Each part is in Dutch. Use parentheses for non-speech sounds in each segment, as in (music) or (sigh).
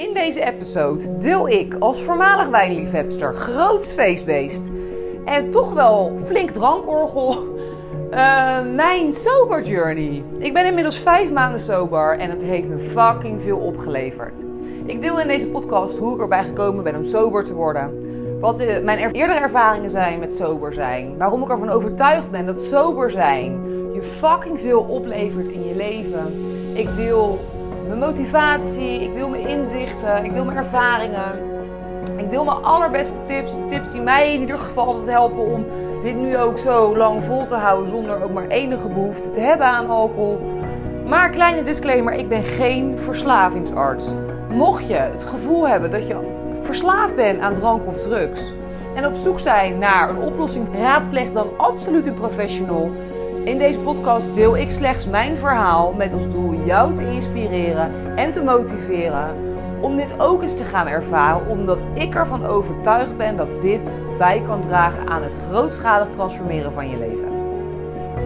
In deze episode deel ik als voormalig wijnliefhebster, groots feestbeest en toch wel flink drankorgel uh, (laughs) mijn sober journey. Ik ben inmiddels vijf maanden sober en het heeft me fucking veel opgeleverd. Ik deel in deze podcast hoe ik erbij gekomen ben om sober te worden. Wat mijn eerdere ervaringen zijn met sober zijn. Waarom ik ervan overtuigd ben dat sober zijn je fucking veel oplevert in je leven. Ik deel mijn motivatie, ik deel mijn inzichten, ik deel mijn ervaringen. Ik deel mijn allerbeste tips, tips die mij in ieder geval altijd helpen om dit nu ook zo lang vol te houden zonder ook maar enige behoefte te hebben aan alcohol. Maar kleine disclaimer, ik ben geen verslavingsarts. Mocht je het gevoel hebben dat je verslaafd bent aan drank of drugs en op zoek zijn naar een oplossing, raadpleeg dan absoluut een professional. In deze podcast deel ik slechts mijn verhaal met als doel jou te inspireren en te motiveren om dit ook eens te gaan ervaren, omdat ik ervan overtuigd ben dat dit bij kan dragen aan het grootschalig transformeren van je leven.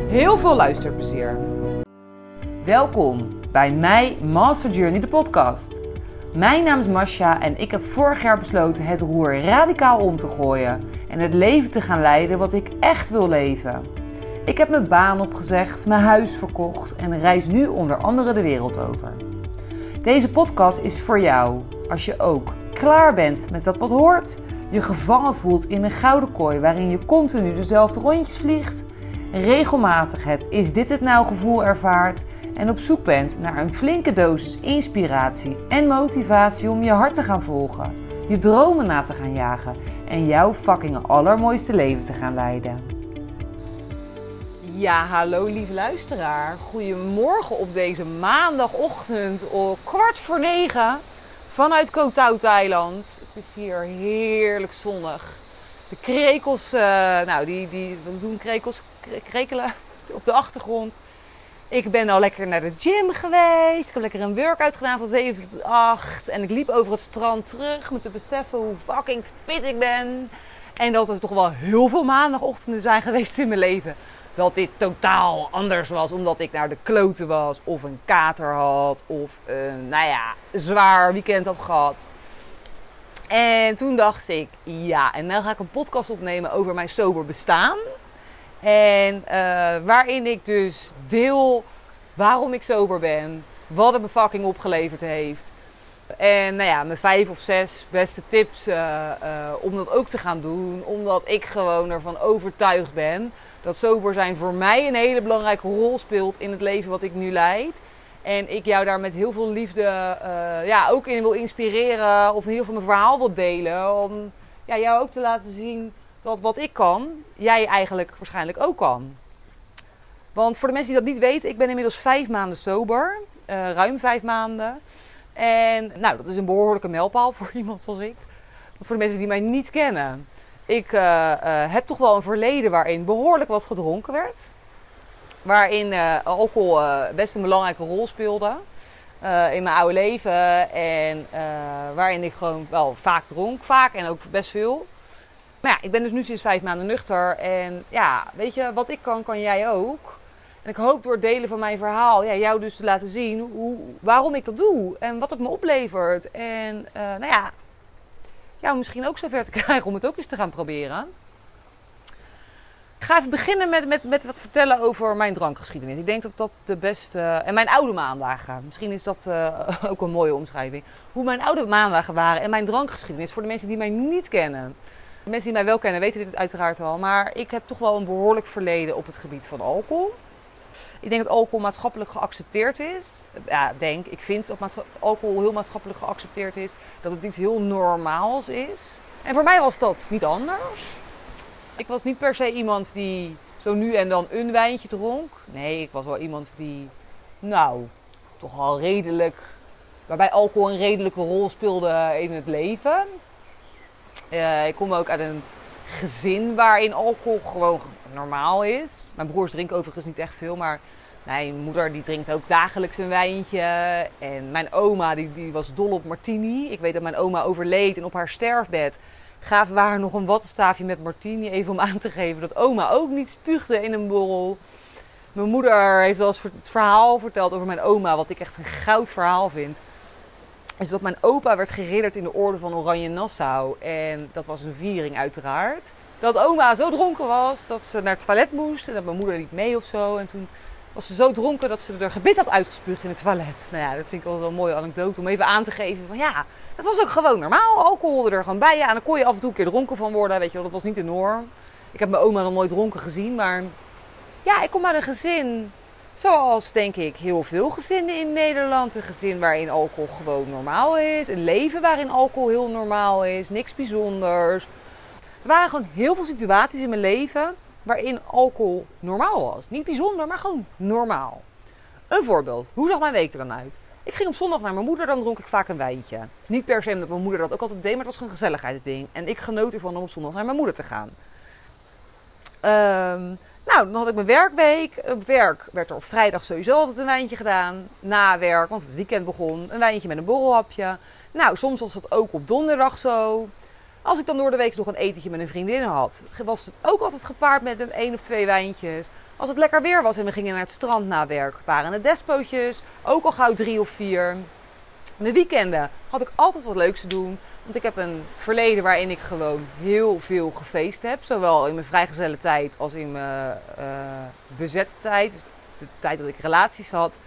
Heel veel luisterplezier. Welkom bij mij Master Journey de podcast. Mijn naam is Masha en ik heb vorig jaar besloten het roer radicaal om te gooien en het leven te gaan leiden wat ik echt wil leven. Ik heb mijn baan opgezegd, mijn huis verkocht en reis nu onder andere de wereld over. Deze podcast is voor jou als je ook klaar bent met dat wat hoort, je gevangen voelt in een gouden kooi waarin je continu dezelfde rondjes vliegt, regelmatig het is dit het nou gevoel ervaart en op zoek bent naar een flinke dosis inspiratie en motivatie om je hart te gaan volgen, je dromen na te gaan jagen en jouw fucking allermooiste leven te gaan leiden. Ja, hallo lieve luisteraar. Goedemorgen op deze maandagochtend om kwart voor negen vanuit Koh Thailand. Het is hier heerlijk zonnig. De krekels, uh, nou die, die we doen krekels, krekelen (laughs) op de achtergrond. Ik ben al lekker naar de gym geweest. Ik heb lekker een workout gedaan van 7 tot 8. En ik liep over het strand terug met te beseffen hoe fucking fit ik ben. En dat er toch wel heel veel maandagochtenden zijn geweest in mijn leven dat dit totaal anders was omdat ik naar de kloten was of een kater had of een, nou ja, zwaar weekend had gehad. En toen dacht ik, ja, en dan ga ik een podcast opnemen over mijn sober bestaan. En uh, waarin ik dus deel waarom ik sober ben, wat het me fucking opgeleverd heeft. En nou ja, mijn vijf of zes beste tips uh, uh, om dat ook te gaan doen. Omdat ik gewoon ervan overtuigd ben dat sober zijn voor mij een hele belangrijke rol speelt in het leven wat ik nu leid. En ik jou daar met heel veel liefde uh, ja, ook in wil inspireren. Of in ieder geval mijn verhaal wil delen. Om ja, jou ook te laten zien dat wat ik kan, jij eigenlijk waarschijnlijk ook kan. Want voor de mensen die dat niet weten, ik ben inmiddels vijf maanden sober. Uh, ruim vijf maanden. En nou, dat is een behoorlijke mijlpaal voor (laughs) iemand zoals ik. Want voor de mensen die mij niet kennen ik uh, uh, heb toch wel een verleden waarin behoorlijk wat gedronken werd. Waarin uh, alcohol best een belangrijke rol speelde in mijn oude leven. En waarin ik gewoon wel vaak dronk. Vaak en ook best veel. Maar ja, ik ben dus nu sinds vijf maanden nuchter. En ja, weet je, wat ik kan, kan jij ook. En ik hoop door delen van mijn verhaal ja, jou dus te laten zien hoe, waarom ik dat doe. En wat het me oplevert. En nou ja, jou misschien ook zover te (laughs) krijgen om het ook eens te gaan proberen. Ik ga even beginnen met, met, met wat vertellen over mijn drankgeschiedenis. Ik denk dat dat de beste. En mijn oude maandagen. Misschien is dat uh, (laughs) ook een mooie omschrijving. Hoe mijn oude maandagen waren en mijn drankgeschiedenis. Voor de mensen die mij niet kennen. Mensen die mij wel kennen weten dit uiteraard wel. Maar ik heb toch wel een behoorlijk verleden op het gebied van alcohol. Ik denk dat alcohol maatschappelijk geaccepteerd is. Ja, denk, ik vind dat alcohol heel maatschappelijk geaccepteerd is. Dat het iets heel normaals is. En voor mij was dat niet anders. Ik was niet per se iemand die zo nu en dan een wijntje dronk. Nee, ik was wel iemand die, nou, toch al redelijk. Waarbij alcohol een redelijke rol speelde in het leven. Uh, ik kom ook uit een gezin waarin alcohol gewoon normaal is. Mijn broers drinken overigens niet echt veel, maar mijn moeder die drinkt ook dagelijks een wijntje. En mijn oma die, die was dol op martini. Ik weet dat mijn oma overleed en op haar sterfbed gaven we haar nog een wattenstaafje met martini. Even om aan te geven dat oma ook niet spuugde in een borrel. Mijn moeder heeft wel eens het verhaal verteld over mijn oma, wat ik echt een goud verhaal vind. is dat mijn opa werd geridderd in de orde van Oranje Nassau. En dat was een viering uiteraard. Dat oma zo dronken was dat ze naar het toilet moest. En dat mijn moeder niet mee of zo. En toen was ze zo dronken dat ze er gebit had uitgespuugd in het toilet. Nou ja, dat vind ik wel een mooie anekdote om even aan te geven. Van ja, dat was ook gewoon normaal. Alcohol er gewoon bij. Ja, en dan kon je af en toe een keer dronken van worden. Weet je wel, dat was niet de norm. Ik heb mijn oma nog nooit dronken gezien. Maar ja, ik kom uit een gezin Zoals denk ik heel veel gezinnen in Nederland. Een gezin waarin alcohol gewoon normaal is. Een leven waarin alcohol heel normaal is. Niks bijzonders. Er waren gewoon heel veel situaties in mijn leven waarin alcohol normaal was. Niet bijzonder, maar gewoon normaal. Een voorbeeld. Hoe zag mijn week er dan uit? Ik ging op zondag naar mijn moeder, dan dronk ik vaak een wijntje. Niet per se omdat mijn moeder dat ook altijd deed, maar het was een gezelligheidsding. En ik genoot ervan om op zondag naar mijn moeder te gaan. Um, nou, dan had ik mijn werkweek. Op werk werd er op vrijdag sowieso altijd een wijntje gedaan. Na werk, want het weekend begon. Een wijntje met een borrelhapje. Nou, soms was dat ook op donderdag zo. Als ik dan door de week nog een etentje met een vriendin had, was het ook altijd gepaard met een één of twee wijntjes. Als het lekker weer was en we gingen naar het strand na werk, waren het despootjes, ook al gauw drie of vier. De weekenden had ik altijd wat leuks te doen. Want ik heb een verleden waarin ik gewoon heel veel gefeest heb. Zowel in mijn vrijgezelle tijd als in mijn uh, bezette tijd. Dus de tijd dat ik relaties had.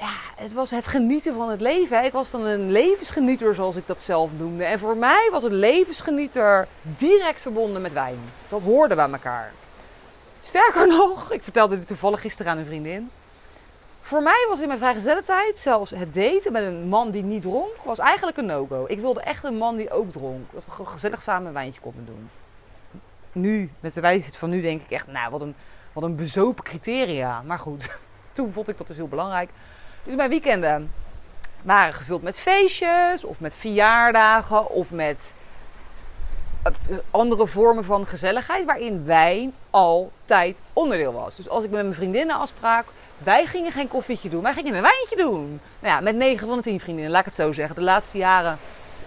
Ja, het was het genieten van het leven. Ik was dan een levensgenieter, zoals ik dat zelf noemde. En voor mij was een levensgenieter direct verbonden met wijn. Dat hoorde bij elkaar. Sterker (laughs) nog, ik vertelde dit toevallig gisteren aan een vriendin. Voor mij was in mijn vrijgezellentijd zelfs het daten met een man die niet dronk, was eigenlijk een no-go. Ik wilde echt een man die ook dronk. Dat we gezellig samen een wijntje konden doen. Nu, met de wijsheid van nu, denk ik echt, nou, wat een, wat een bezopen criteria. Maar goed, (laughs) toen vond ik dat dus heel belangrijk. Dus mijn weekenden waren gevuld met feestjes, of met verjaardagen, of met eh, andere vormen van gezelligheid, waarin wijn altijd onderdeel was. Dus als ik met mijn vriendinnen afspraak wij gingen geen koffietje doen, wij gingen een wijntje doen. Nou ja, met 9 van de 10 vriendinnen, laat ik het zo zeggen. De laatste jaren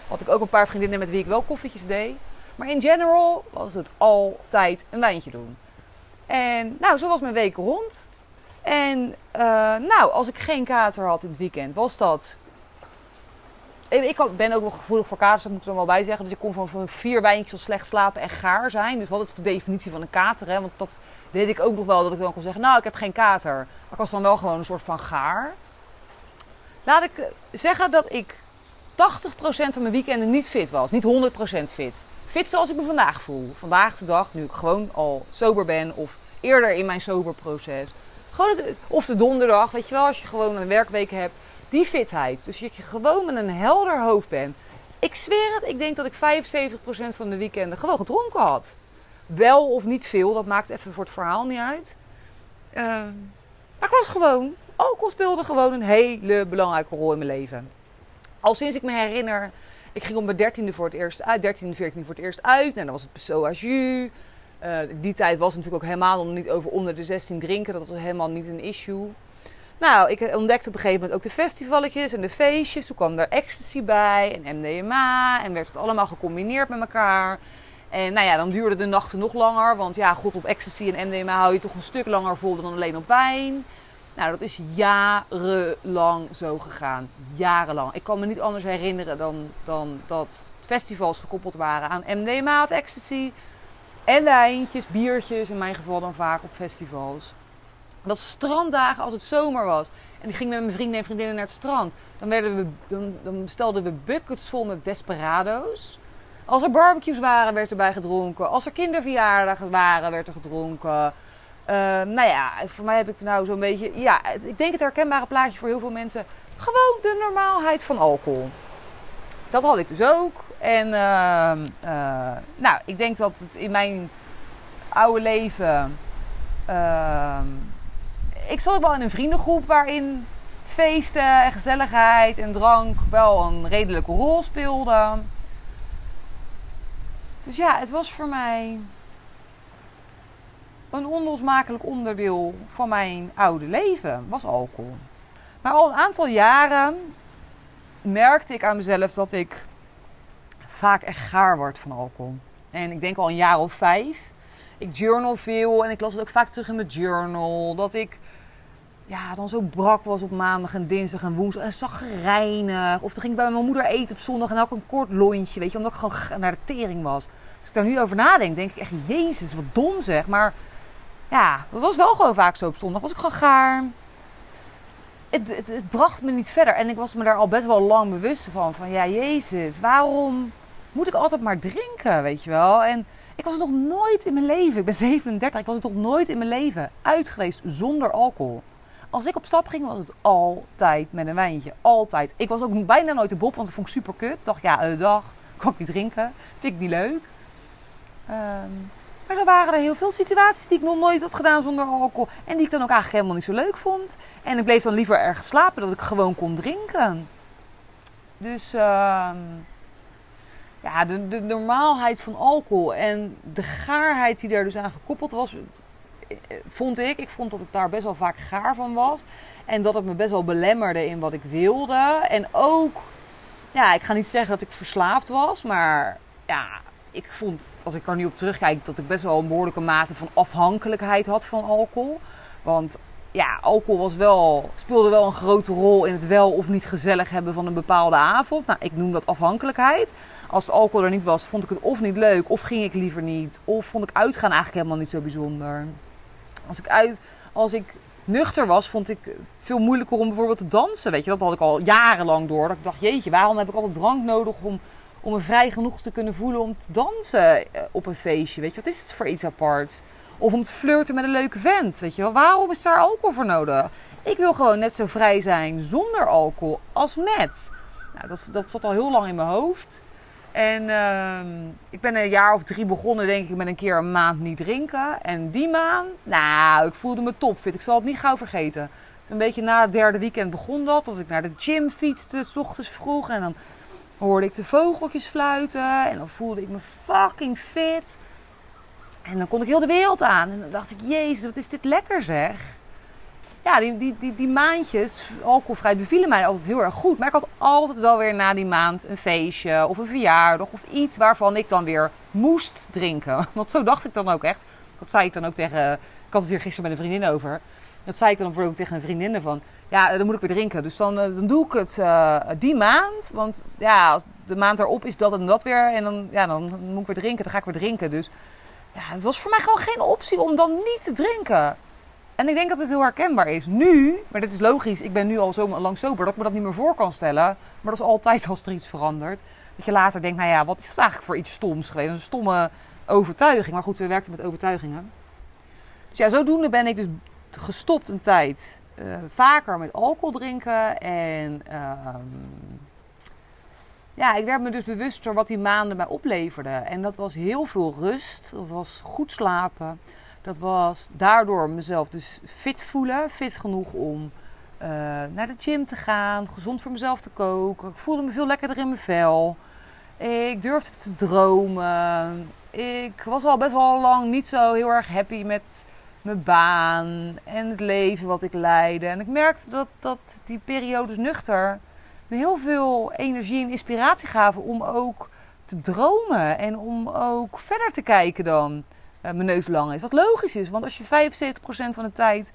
had ik ook een paar vriendinnen met wie ik wel koffietjes deed. Maar in general was het altijd een wijntje doen. En nou, zo was mijn week rond. En uh, nou, als ik geen kater had in het weekend, was dat. Ik ben ook wel gevoelig voor katers, dat moet ik er wel bij zeggen. Dus ik kon van, vier wijntjes slecht slapen en gaar zijn. Dus wat is de definitie van een kater? Hè? Want dat deed ik ook nog wel, dat ik dan kon zeggen: Nou, ik heb geen kater. Ik was dan wel gewoon een soort van gaar. Laat ik zeggen dat ik 80% van mijn weekenden niet fit was. Niet 100% fit. Fit zoals ik me vandaag voel. Vandaag de dag, nu ik gewoon al sober ben of eerder in mijn soberproces. Of de donderdag, weet je wel, als je gewoon een werkweek hebt. Die fitheid. Dus dat je gewoon met een helder hoofd bent. Ik zweer het, ik denk dat ik 75% van de weekenden gewoon gedronken had. Wel of niet veel, dat maakt even voor het verhaal niet uit. Uh, maar ik was gewoon, alcohol speelde gewoon een hele belangrijke rol in mijn leven. Al sinds ik me herinner, ik ging op mijn dertiende voor het eerst uit, 13, 14 voor het eerst uit. En nou, dan was het als jus. Uh, die tijd was natuurlijk ook helemaal nog niet over onder de 16 drinken. Dat was helemaal niet een issue. Nou, ik ontdekte op een gegeven moment ook de festivalletjes en de feestjes. Toen kwam er ecstasy bij en MDMA. En werd het allemaal gecombineerd met elkaar. En nou ja, dan duurden de nachten nog langer. Want ja, god, op ecstasy en MDMA hou je toch een stuk langer vol dan alleen op wijn. Nou, dat is jarenlang zo gegaan. Jarenlang. Ik kan me niet anders herinneren dan, dan dat festivals gekoppeld waren aan MDMA, het ecstasy. En wijntjes, biertjes in mijn geval dan vaak op festivals. Dat stranddagen als het zomer was. En ik ging met mijn vrienden en vriendinnen naar het strand. Dan, werden we, dan, dan bestelden we buckets vol met desperado's. Als er barbecues waren, werd erbij gedronken. Als er kinderverjaardagen waren, werd er gedronken. Uh, nou ja, voor mij heb ik nou zo'n beetje... Ja, ik denk het herkenbare plaatje voor heel veel mensen. Gewoon de normaalheid van alcohol. Dat had ik dus ook. En uh, uh, nou, ik denk dat het in mijn oude leven... Ehm, ik zat ook wel in een vriendengroep waarin feesten en gezelligheid en drank wel een redelijke rol speelden. Dus ja, het was voor mij een onlosmakelijk onderdeel van mijn oude leven, was alcohol. Maar al een aantal jaren merkte ik aan mezelf dat ik vaak echt gaar word van alcohol. En ik denk al een jaar of vijf. Ik journal veel en ik las het ook vaak terug in mijn journal. Dat ik ja, dan zo brak was op maandag en dinsdag en woensdag. En zagrijnig. Of dan ging ik bij mijn moeder eten op zondag en had ik een kort lontje. Weet je, omdat ik gewoon naar de tering was. Als ik daar nu over nadenk, denk ik echt, jezus, wat dom zeg. Maar ja, dat was wel gewoon vaak zo op zondag. Was ik gewoon gaar. Het, het, bracht me niet verder. En ik was me daar al best wel lang bewust van. Van ja, jezus, waarom moet ik altijd maar drinken, weet je wel? En ik was nog nooit in mijn leven, ik ben 37, ik was nog nooit in mijn leven uit geweest zonder alcohol. Als ik op stap ging, was het altijd met een wijntje. Altijd. Ik was ook bijna nooit de bob, want dat vond ik super kut. Ik dacht, ja, een dag kan ik niet drinken. Vind ik niet leuk. Ehm, maar er waren er heel veel situaties die ik nog nooit had gedaan zonder alcohol. En die ik dan ook eigenlijk helemaal niet zo leuk vond. En ik bleef dan liever ergens slapen dat ik gewoon kon drinken. Dus uh, ja, de, de normaalheid van alcohol en de gaarheid die daar dus aan gekoppeld was, vond ik. Ik vond dat ik daar best wel vaak gaar van was. En dat het me best wel belemmerde in wat ik wilde. En ook, ja, ik ga niet zeggen dat ik verslaafd was, maar ja, ik vond, als ik er nu op terugkijk, dat ik best wel een behoorlijke mate van afhankelijkheid had van alcohol. Want ja, alcohol was wel, speelde wel een grote rol in het wel of niet gezellig hebben van een bepaalde avond. Nou, ik noem dat afhankelijkheid. Als de alcohol er niet was, vond ik het of niet leuk, of ging ik liever niet. Of vond ik uitgaan eigenlijk helemaal niet zo bijzonder. Als ik, uit, als ik nuchter was, vond ik het veel moeilijker om bijvoorbeeld te dansen. Weet je, dat had ik al jarenlang door. Dat ik dacht, jeetje, waarom heb ik altijd drank nodig om, om me vrij genoeg te kunnen voelen om te dansen eh, op een feestje? Weet je, wat is het voor iets apart? Of om te flirten met een leuke vent, weet je wel. Waarom is daar alcohol voor nodig? Ik wil gewoon net zo vrij zijn zonder alcohol als met. Nou, dat, dat zat al heel lang in mijn hoofd. En uh, ik ben een jaar of drie begonnen, denk ik, met een keer een maand niet drinken. En die maand, nou, ik voelde me topfit. Ik zal het niet gauw vergeten. Een beetje na het derde weekend begon dat. Dat ik naar de gym fietste, s ochtends vroeg. En dan hoorde ik de vogeltjes fluiten. En dan voelde ik me fucking fit. En dan kon ik heel de wereld aan. En dan dacht ik, jezus, wat is dit lekker zeg ja, die, die, die, die maandjes alcoholvrij bevielen mij altijd heel erg goed. Maar ik had altijd wel weer na die maand een feestje of een verjaardag of iets waarvan ik dan weer moest drinken. (laughs) Want zo dacht ik dan ook echt. Dat zei ik dan ook tegen. Ik had het hier gisteren met een vriendin over. Dat zei ik dan ook tegen een vriendin van. Ja, dan moet ik weer drinken. Dus dan, eh, dan doe ik het uh, die maand. Want ja, de maand erop is dat en dat weer. En dan, ja, dan moet ik weer drinken. Dan ga ik weer drinken. Dus ja, het was voor mij gewoon geen optie om dan niet te drinken. En ik denk dat het heel herkenbaar is. Nu, maar dit is logisch, ik ben nu al zo lang sober dat ik me dat niet meer voor kan stellen. Maar dat is altijd als er iets verandert. Dat je later denkt, nou ja, wat is dat eigenlijk voor iets stoms geweest? Een stomme overtuiging. Maar goed, we werken met overtuigingen. Dus ja, zodoende ben ik dus gestopt een tijd. Uh, vaker met alcohol drinken. En uh, ja, ik werd me dus bewuster wat die maanden mij opleverden. En dat was heel veel rust. Dat was goed slapen. Dat was daardoor mezelf dus fit voelen. Fit genoeg om uh, naar de gym te gaan. Gezond voor mezelf te koken. Ik voelde me veel lekkerder in mijn vel. Ik durfde te dromen. Ik was al best wel lang niet zo heel erg happy met mijn baan en het leven wat ik leidde. En ik merkte dat, dat die periodes nuchter me heel veel energie en inspiratie gaven om ook te dromen. En om ook verder te kijken dan uh, mijn neus lang is. Wat logisch is, want als je 75% van de tijd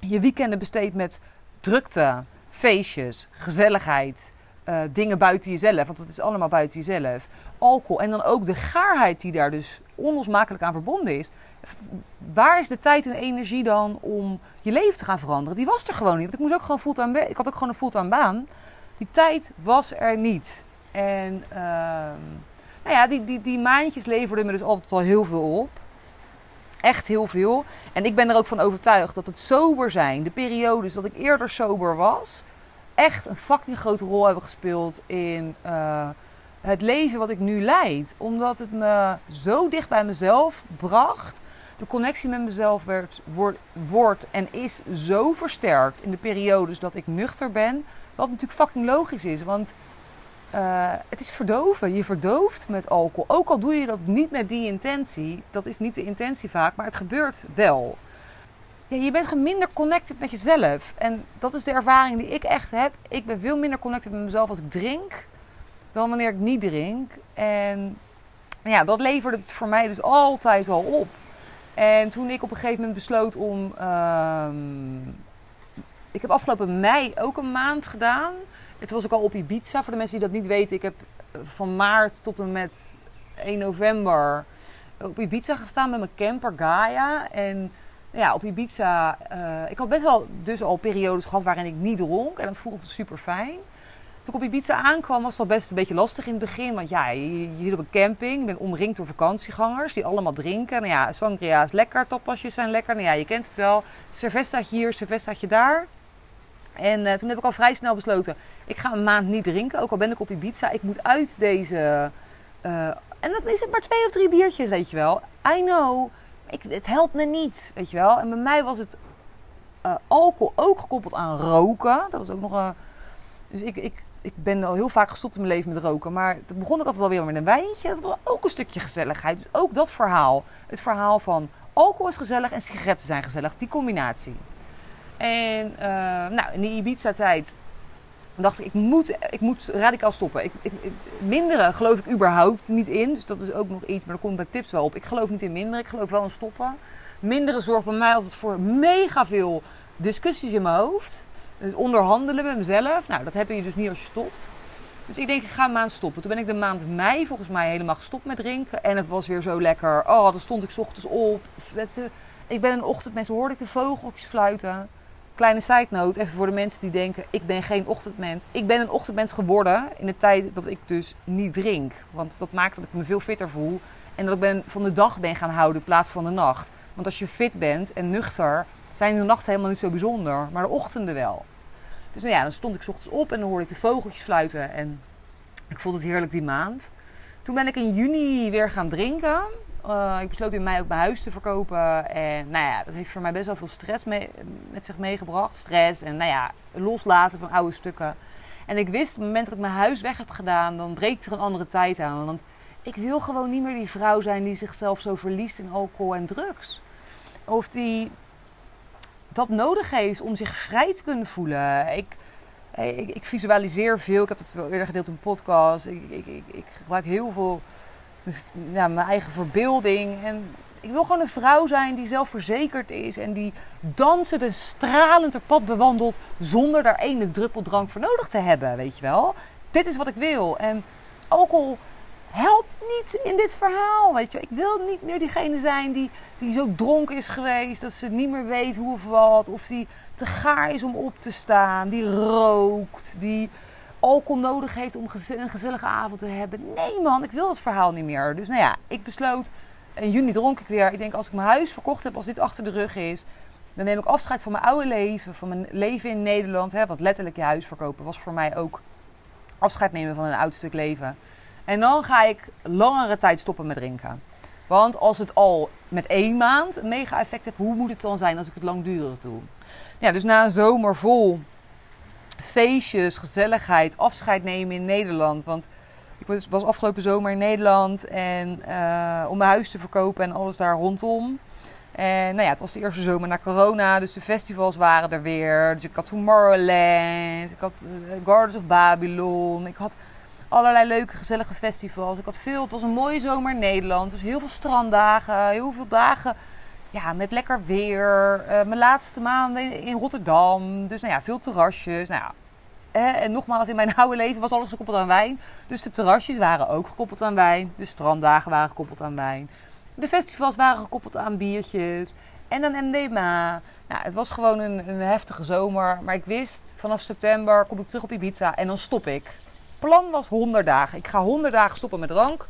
je weekenden besteedt met drukte, feestjes, gezelligheid, uh, dingen buiten jezelf, want dat is allemaal buiten jezelf, alcohol en dan ook de gaarheid die daar dus onlosmakelijk aan verbonden is. Waar is de tijd en energie dan om je leven te gaan veranderen? Die was er gewoon niet. Ik moest ook gewoon fulltime Ik had ook gewoon een fulltime baan. Die tijd was er niet. En uh, nou ja, die, die, die maandjes leverden me dus altijd al heel veel op. Echt heel veel. En ik ben er ook van overtuigd dat het sober zijn, de periodes dat ik eerder sober was, echt een fucking grote rol hebben gespeeld in uh, het leven wat ik nu leid. Omdat het me zo dicht bij mezelf bracht. De connectie met mezelf werd, wordt, en is zo versterkt in de periodes dat ik nuchter ben. Wat natuurlijk fucking logisch is. Want uh, het is verdoven. Je verdooft met alcohol. Ook al doe je dat niet met die intentie. Dat is niet de intentie vaak, maar het gebeurt wel. Ja, je bent minder connected met jezelf. En dat is de ervaring die ik echt heb. Ik ben veel minder connected met mezelf als ik drink. Dan wanneer ik niet drink. En ja, dat leverde het voor mij dus altijd al op. En toen ik op een gegeven moment besloot om... Uh, ik heb afgelopen mei ook een maand gedaan. Het was ook al op Ibiza. Voor de mensen die dat niet weten, ik heb eh, van maart tot en met 1 november op Ibiza gestaan met mijn camper Gaia. En ja, op Ibiza, uh, ik had best wel dus al periodes gehad waarin ik niet dronk. En dat voelde super fijn. Toen ik op Ibiza aankwam was het al best een beetje lastig in het begin. Want ja, je, zit op een camping, je bent omringd door vakantiegangers die allemaal drinken. Nou ja, sangria is lekker, toppasjes zijn lekker. Nou ja, je kent het wel. Cervestaatje hier, cervestaatje daar. En uh, toen heb ik al vrij snel besloten, ik ga een maand niet drinken. Ook al ben ik op Ibiza, ik moet uit deze... Uh, en dat is het maar twee of drie biertjes, weet je wel. I know, ik, het helpt me niet, weet je wel. En bij mij was het uh, alcohol ook gekoppeld aan roken. Dat is ook nog een... Dus ik, ik, ik ben al heel vaak gestopt in mijn leven met roken. Maar toen begon ik altijd alweer met een wijntje. Dat was ook een stukje gezelligheid. Dus ook dat verhaal. Het verhaal van alcohol is gezellig en sigaretten zijn gezellig. Die combinatie. En uh, nou, in die Ibiza-tijd dacht ik, ik moet, ik moet radicaal stoppen. Ik, ik, minderen geloof ik überhaupt niet in. Dus dat is ook nog iets, maar daar komt bij tips wel op. Ik geloof niet in minderen, ik geloof wel in stoppen. Minderen zorgt bij mij altijd voor mega veel discussies in mijn hoofd. Dus onderhandelen met mezelf. Nou, dat heb je dus niet als je stopt. Dus ik denk, ik ga een maand stoppen. Toen ben ik de maand mei volgens mij helemaal gestopt met drinken. En het was weer zo lekker. Oh, dan stond ik ochtends op. Ik ben een ochtendmens, hoorde ik de vogeltjes fluiten. Kleine side note, even voor de mensen die denken: ik ben geen ochtendmens. Ik ben een ochtendmens geworden in de tijd dat ik dus niet drink. Want dat maakt dat ik me veel fitter voel. En dat ik ben, van de dag ben gaan houden in plaats van de nacht. Want als je fit bent en nuchter, zijn de nachten helemaal niet zo bijzonder. Maar de ochtenden wel. Dus nou ja, dan stond ik s ochtends op en dan hoorde ik de vogeltjes fluiten. En ik vond het heerlijk die maand. Toen ben ik in juni weer gaan drinken. Uh, ik besloot in mei ook mijn huis te verkopen. En nou ja, dat heeft voor mij best wel veel stress mee, met zich meegebracht. Stress en nou ja, loslaten van oude stukken. En ik wist, op het moment dat ik mijn huis weg heb gedaan, dan breekt er een andere tijd aan. Want ik wil gewoon niet meer die vrouw zijn die zichzelf zo verliest in alcohol en drugs. Of die dat nodig heeft om zich vrij te kunnen voelen. Ik, ik, visualiseer veel. Ik heb het wel eerder gedeeld in een podcast. Ik, ik, ik, ik gebruik heel veel ja, mijn eigen verbeelding. En ik wil gewoon een vrouw zijn die zelfverzekerd is en die dansend en stralend er pad bewandelt zonder daar ene druppel drank voor nodig te hebben, weet je wel. Dit is wat ik wil. En alcohol helpt niet in dit verhaal, weet je. Ik wil niet meer diegene zijn die, die zo dronken is geweest dat ze niet meer weet hoe of wat. Of die te gaar is om op te staan, die rookt, die alcohol nodig heeft om een gezellige avond te hebben. Nee man, ik wil het verhaal niet meer. Dus nou ja, ik besloot, in juni dronk ik weer. Ik denk als ik mijn huis verkocht heb, als dit achter de rug is... dan neem ik afscheid van mijn oude leven, van mijn leven in Nederland. Hè, want letterlijk je huis verkopen was voor mij ook afscheid nemen van een oud stuk leven. En dan ga ik langere tijd stoppen met drinken. Want als het al met één maand een mega effect heeft, hoe moet het dan zijn als ik het langdurig doe? Ja, dus na een zomer vol feestjes, gezelligheid, afscheid nemen in Nederland. Want ik was afgelopen zomer in Nederland en, uh, om mijn huis te verkopen en alles daar rondom. En nou ja, het was de eerste zomer na corona, dus de festivals waren er weer. Dus ik had Tomorrowland, ik had uh, Gardens of Babylon, ik had allerlei leuke gezellige festivals. Ik had veel, het was een mooie zomer in Nederland, dus heel veel stranddagen, heel veel dagen ja, met lekker weer. Uh, mijn laatste maanden in Rotterdam. Dus nou ja, veel terrasjes. Nou en nogmaals, in mijn (laughs) oude leven was alles gekoppeld aan wijn. Dus de terrasjes waren ook gekoppeld aan wijn. De stranddagen waren gekoppeld aan wijn. De festivals waren gekoppeld aan biertjes. En dan MDMA. Nou, het was gewoon een, een heftige zomer. Maar ik wist, vanaf september kom ik terug op Ibiza en dan stop ik. Plan was 100 dagen. Ik ga 100 dagen stoppen met drank.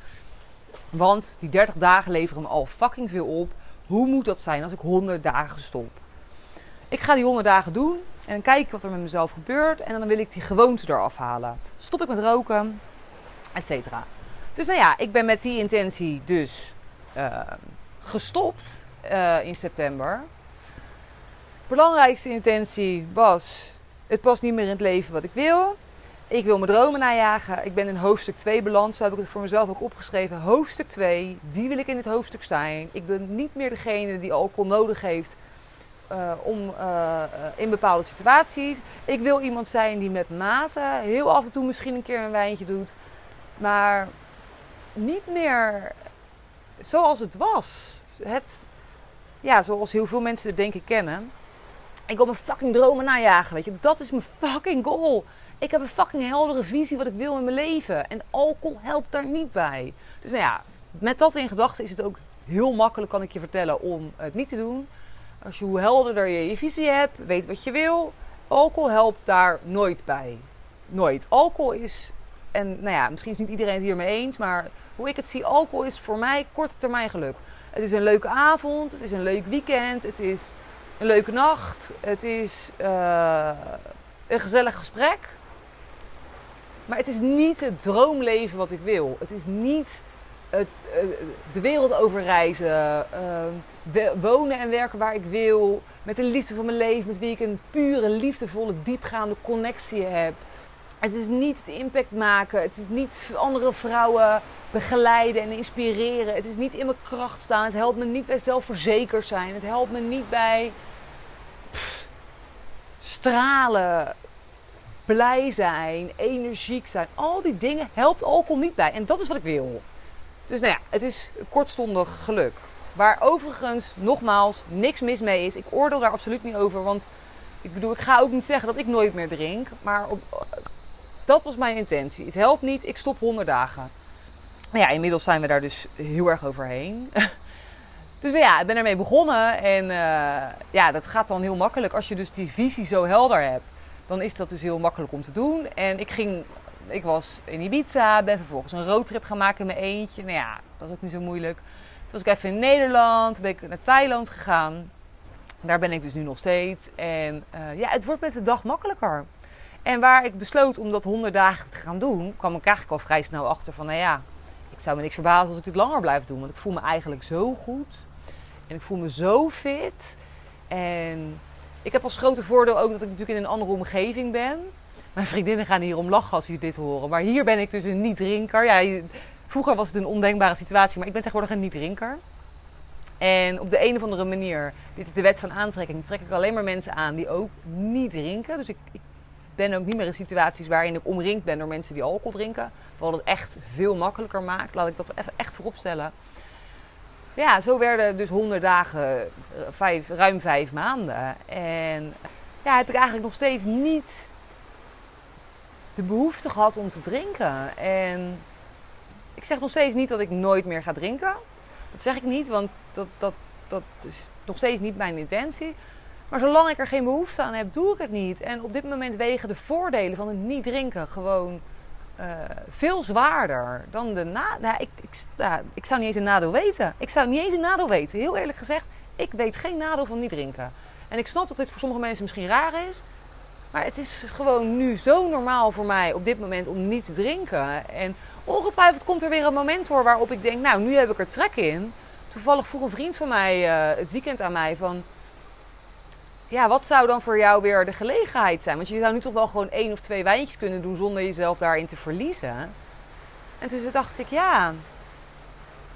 Want die 30 dagen leveren me al fucking veel op. Hoe moet dat zijn als ik 100 dagen stop? Ik ga die 100 dagen doen en dan kijk ik wat er met mezelf gebeurt. En dan wil ik die gewoonte eraf halen. Stop ik met roken, et cetera. Dus nou ja, ik ben met die intentie dus uh, gestopt uh, in september. Belangrijkste intentie was: het past niet meer in het leven wat ik wil. Ik wil mijn dromen najagen. Ik ben in hoofdstuk 2 beland. Zo heb ik het voor mezelf ook opgeschreven. Hoofdstuk 2. Wie wil ik in dit hoofdstuk zijn? Ik ben niet meer degene die alcohol nodig heeft uh, om, uh, in bepaalde situaties. Ik wil iemand zijn die met mate heel af en toe misschien een keer een wijntje doet. Maar niet meer zoals het was. Het, ja, zoals heel veel mensen het denk ik kennen. Ik wil mijn fucking dromen najagen, weet je. Dat is mijn fucking goal. Ik heb een fucking heldere visie wat ik wil in mijn leven. En alcohol helpt daar niet bij. Dus nou ja, met dat in gedachten is het ook heel makkelijk, kan ik je vertellen, om het niet te doen. Als je hoe helderder je je visie hebt, weet wat je wil. Alcohol helpt daar nooit bij. Nooit. Alcohol is, en nou ja, misschien is niet iedereen het hiermee eens, maar hoe ik het zie, alcohol is voor mij korte termijn geluk. Het is een leuke avond, het is een leuk weekend, het is een leuke nacht, het is uh, een gezellig gesprek. Maar het is niet het droomleven wat ik wil. Het is niet het, uh, de wereld overreizen, uh, wonen en werken waar ik wil, met de liefde van mijn leven, met wie ik een pure, liefdevolle, diepgaande connectie heb. Het is niet het impact maken. Het is niet andere vrouwen begeleiden en inspireren. Het is niet in mijn kracht staan. Het helpt me niet bij zelfverzekerd zijn. Het helpt me niet bij stralen, blij zijn, energiek zijn. Al die dingen helpt alcohol niet bij. En dat is wat ik wil. Dus nou ja, het is kortstondig geluk. Waar overigens, nogmaals, niks mis mee is. Ik oordeel daar absoluut niet over. Want ik bedoel, ik ga ook niet zeggen dat ik nooit meer drink. Maar op, dat was mijn intentie. Het helpt niet, ik stop 100 dagen. Nou ja, inmiddels zijn we daar dus heel erg overheen. (laughs) dus ja, ik ben ermee begonnen. En uh, ja, dat gaat dan heel makkelijk. Als je dus die visie zo helder hebt, dan is dat dus heel makkelijk om te doen. En ik ging, ik was in Ibiza, ben vervolgens een roadtrip gaan maken in mijn eentje. Nou ja, dat was ook niet zo moeilijk. Toen was ik even in Nederland, ben ik naar Thailand gegaan. Daar ben ik dus nu nog steeds. En uh, ja, het wordt met de dag makkelijker. En waar ik besloot om dat 100 dagen te gaan doen, kwam ik eigenlijk al vrij snel achter van, nou ja, ik zou me niks verbazen als ik dit langer blijf doen. Want ik voel me eigenlijk zo goed. En ik voel me zo fit. En ik heb als grote voordeel ook dat ik natuurlijk in een andere omgeving ben. Mijn vriendinnen gaan hier om lachen als ze dit horen. Maar hier ben ik dus een niet-drinker. Ja, vroeger was het een ondenkbare situatie, maar ik ben tegenwoordig een niet-drinker. En op de een of andere manier, dit is de wet van aantrekking, trek ik alleen maar mensen aan die ook niet drinken. Dus ik, ik ben ook niet meer in situaties waarin ik omringd ben door mensen die alcohol drinken. Wat het echt veel makkelijker maakt. Laat ik dat even echt voorop stellen. Ja, zo werden dus 100 dagen, eh, ruim vijf maanden. En ja, heb ik eigenlijk nog steeds niet de behoefte gehad om te drinken. En ik zeg nog steeds niet dat ik nooit meer ga drinken. Dat zeg ik niet, want dat, dat, dat is nog steeds niet mijn intentie. Maar zolang ik er geen behoefte aan heb, doe ik het niet. En op dit moment wegen de voordelen van het niet drinken gewoon uh, veel zwaarder dan de. Nou, ik, ik, ik zou niet eens een nadeel weten. Ik zou niet eens een nadeel weten. Heel eerlijk gezegd, ik weet geen nadeel van niet drinken. En ik snap dat dit voor sommige mensen misschien raar is. Maar het is gewoon nu zo normaal voor mij op dit moment om niet te drinken. En ongetwijfeld komt er weer een moment voor waarop ik denk, nou, nu heb ik er trek in. Toevallig vroeg een vriend van mij uh, het weekend aan mij van ja, wat zou dan voor jou weer de gelegenheid zijn? Want je zou nu toch wel gewoon één of twee wijntjes kunnen doen zonder jezelf daarin te verliezen. En toen dacht ik, ja,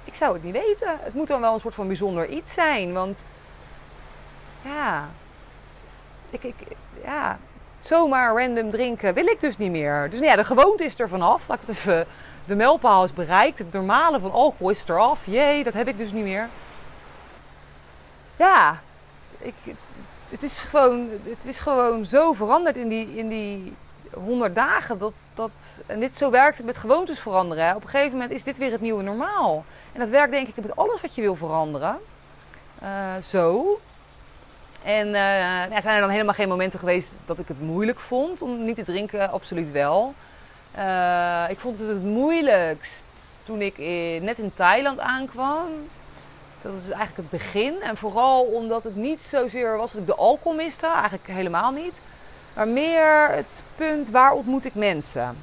ik zou het niet weten. Het moet dan wel een soort van bijzonder iets zijn. Want ja, ik, ik, ja, zomaar random drinken wil ik dus niet meer. Dus nou ja, de gewoonte is er vanaf. Laat de mijlpaal is bereikt. Het normale van alcohol is eraf. Jee, dat heb ik dus niet meer. Ja, ik, het is gewoon, het is gewoon zo veranderd in die, in die 100 dagen. Dat, dat, en dit zo werkt met gewoontes veranderen. Op een gegeven moment is dit weer het nieuwe normaal. En dat werkt denk ik met alles wat je wil veranderen. Uh, zo. En uh, zijn er dan helemaal geen momenten geweest dat ik het moeilijk vond om niet te drinken? Absoluut wel. Uh, ik vond het het moeilijkst toen ik net in Thailand aankwam. Dat is eigenlijk het begin. En vooral omdat het niet zozeer was dat ik de alcohol miste, eigenlijk helemaal niet. Maar meer het punt waar ontmoet ik mensen.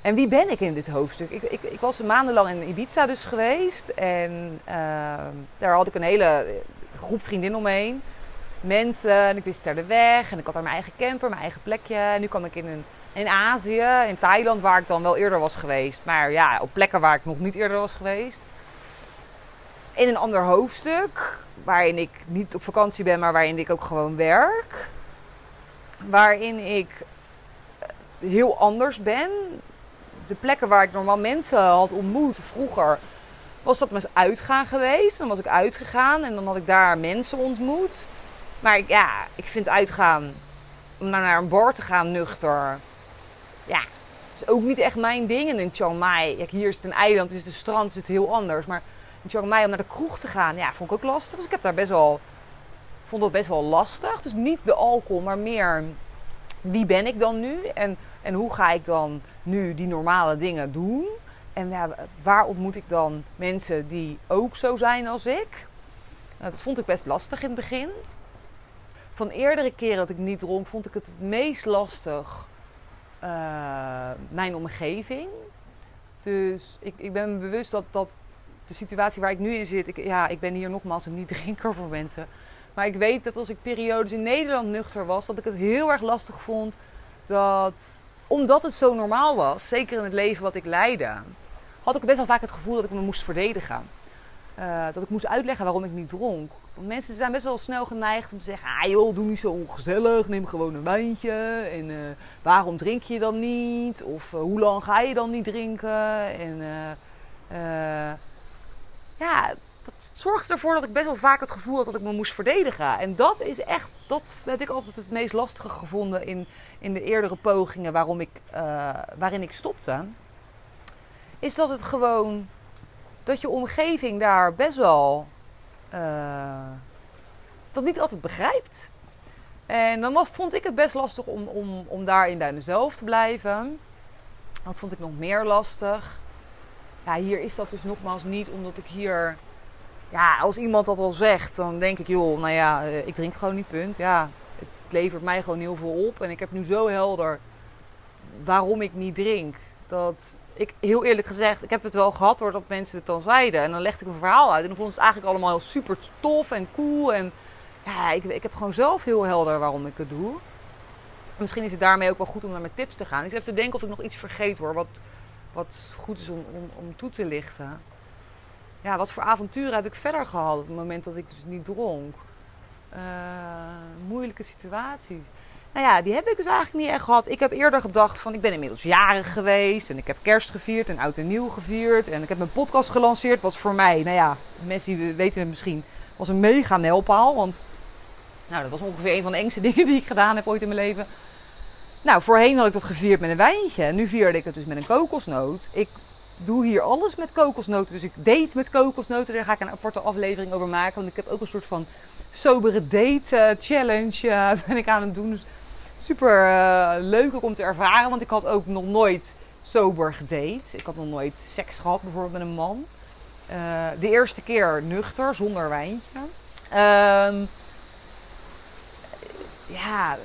En wie ben ik in dit hoofdstuk? Ik, ik, ik was maandenlang in Ibiza dus geweest. En uh, daar had ik een hele groep vriendinnen omheen. Mensen, en ik wist daar de weg. En ik had daar mijn eigen camper, mijn eigen plekje. En nu kwam ik in, een, in Azië, in Thailand, waar ik dan wel eerder was geweest. Maar ja, op plekken waar ik nog niet eerder was geweest in een ander hoofdstuk. Waarin ik niet op vakantie ben, maar waarin ik ook gewoon werk. Waarin ik eh, heel anders ben. De plekken waar ik normaal mensen had ontmoet vroeger, was dat eens uitgaan geweest. Dan was ik uitgegaan en dan had ik daar mensen ontmoet. Maar ja, ik vind uitgaan, om naar een bar te gaan nuchter, ja, is ook niet echt mijn ding. En in Chiang Mai, hier is het een eiland, is het strand, is het heel anders. Maar in Chiang Mai om naar de kroeg te gaan, ja, vond ik ook lastig. Dus ik heb daar best wel, vond dat best wel lastig. Dus niet de alcohol, maar meer wie ben ik dan nu? En, en hoe ga ik dan nu die normale dingen doen? En ja, waar ontmoet ik dan mensen die ook zo zijn als ik? Nou, dat vond ik best lastig in het begin. Van eerdere keren dat ik niet dronk, vond ik het meest lastig uh, mijn omgeving. Dus ik, ik ben me bewust dat, dat de situatie waar ik nu in zit, ik, ja, ik ben hier nogmaals een niet-drinker voor mensen. Maar ik weet dat als ik periodes in Nederland nuchter was, dat ik het heel erg lastig vond. Dat, omdat het zo normaal was, zeker in het leven wat ik leidde, had ik best wel vaak het gevoel dat ik me moest verdedigen. Uh, dat ik moest uitleggen waarom ik niet dronk. Want mensen zijn best wel snel geneigd om te zeggen: Ah joh, doe niet zo ongezellig, neem gewoon een wijntje. En uh, waarom drink je dan niet? Of uh, hoe lang ga je dan niet drinken? En ja, dat zorgde ervoor dat ik best wel vaak het gevoel had dat ik me moest verdedigen. En dat is echt, dat heb ik altijd het meest lastige gevonden in, in de eerdere pogingen waarom ik, waarin ik stopte. Is dat het gewoon dat je omgeving daar best wel uh, dat niet altijd begrijpt. En dan vond ik het best lastig om, om, om daar in Duinen zelf te blijven. Dat vond ik nog meer lastig. Ja, hier is dat dus nogmaals niet, omdat ik hier... Ja, als iemand dat al zegt, dan denk ik, joh, nou ja, eh, ik drink gewoon niet, punt. Ja, het levert mij gewoon heel veel op. En ik heb nu zo helder waarom ik niet drink. Dat ik, heel eerlijk gezegd, ik heb het wel gehad hoor dat mensen het dan zeiden. En dan legde ik mijn verhaal uit. En dan vond het eigenlijk allemaal heel super tof en cool. En ja, ik, ik heb gewoon zelf heel helder waarom ik het doe. misschien is het daarmee ook wel goed om naar mijn tips te gaan. Ik even te denken of ik nog iets vergeet hoor. Wat, wat goed is om, om, toe te lichten. Ja, wat voor avonturen heb ik verder gehad op het moment dat ik dus niet dronk? Uh, moeilijke situaties. Nou ja, die heb ik dus eigenlijk niet echt gehad. Ik heb eerder gedacht van ik ben inmiddels jarig geweest en ik heb kerst gevierd en oud en nieuw gevierd. En ik heb mijn podcast gelanceerd, wat voor mij, nou ja, mensen die weten het misschien, was een mega nelpaal. Want nou, dat was ongeveer een van de engste (laughs) dingen die ik gedaan heb ooit in mijn leven. Nou, voorheen had ik dat gevierd met een wijntje. Nu vierde ik het dus met een kokosnoot. Ik doe hier alles met kokosnoten. Dus ik date met kokosnoten. Daar ga ik een aparte aflevering over maken. Want ik heb ook een soort van sobere date uh, challenge uh, (laughs) ben ik aan het doen. Dus super uh, leuk om te ervaren. Want ik had ook nog nooit sober gedate. Ik had nog nooit seks gehad, bijvoorbeeld met een man. De eerste keer nuchter, zonder wijntje. Uh, ja,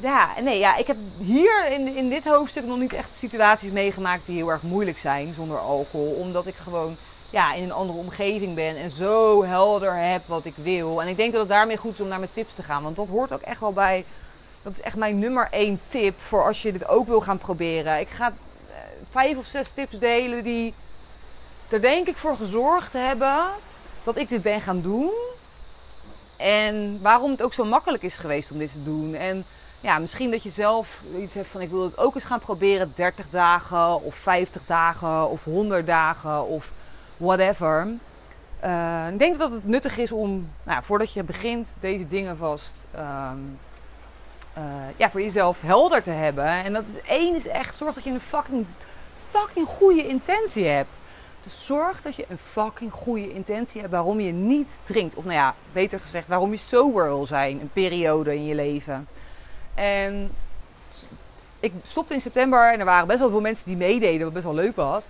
ja, nee, ja, ik heb hier in, in dit hoofdstuk nog niet echt situaties meegemaakt die heel erg moeilijk zijn zonder alcohol. Omdat ik gewoon ja, in een andere omgeving ben en zo helder heb wat ik wil. En ik denk dat het daarmee goed is om naar mijn tips te gaan. Want dat hoort ook echt wel bij dat is echt mijn nummer één tip voor als je dit ook wil gaan proberen. Ik ga eh, vijf of zes tips delen die er denk ik voor gezorgd hebben dat ik dit ben gaan doen. En waarom het ook zo makkelijk is geweest om dit te doen. En ja, misschien dat je zelf iets hebt van ik wil het ook eens gaan proberen. 30 dagen of 50 dagen of 100 dagen of whatever. Uh, ik denk dat het nuttig is om, nou, voordat je begint, deze dingen vast um, uh, ja, voor jezelf helder te hebben. En dat is één is echt, zorg dat je een fucking, fucking goede intentie hebt. Dus zorg dat je een fucking goede intentie hebt waarom je niet drinkt. Of nou ja, beter gezegd, waarom je sober wil zijn, een periode in je leven. En ik stopte in september en er waren best wel veel mensen die meededen, wat best wel leuk was.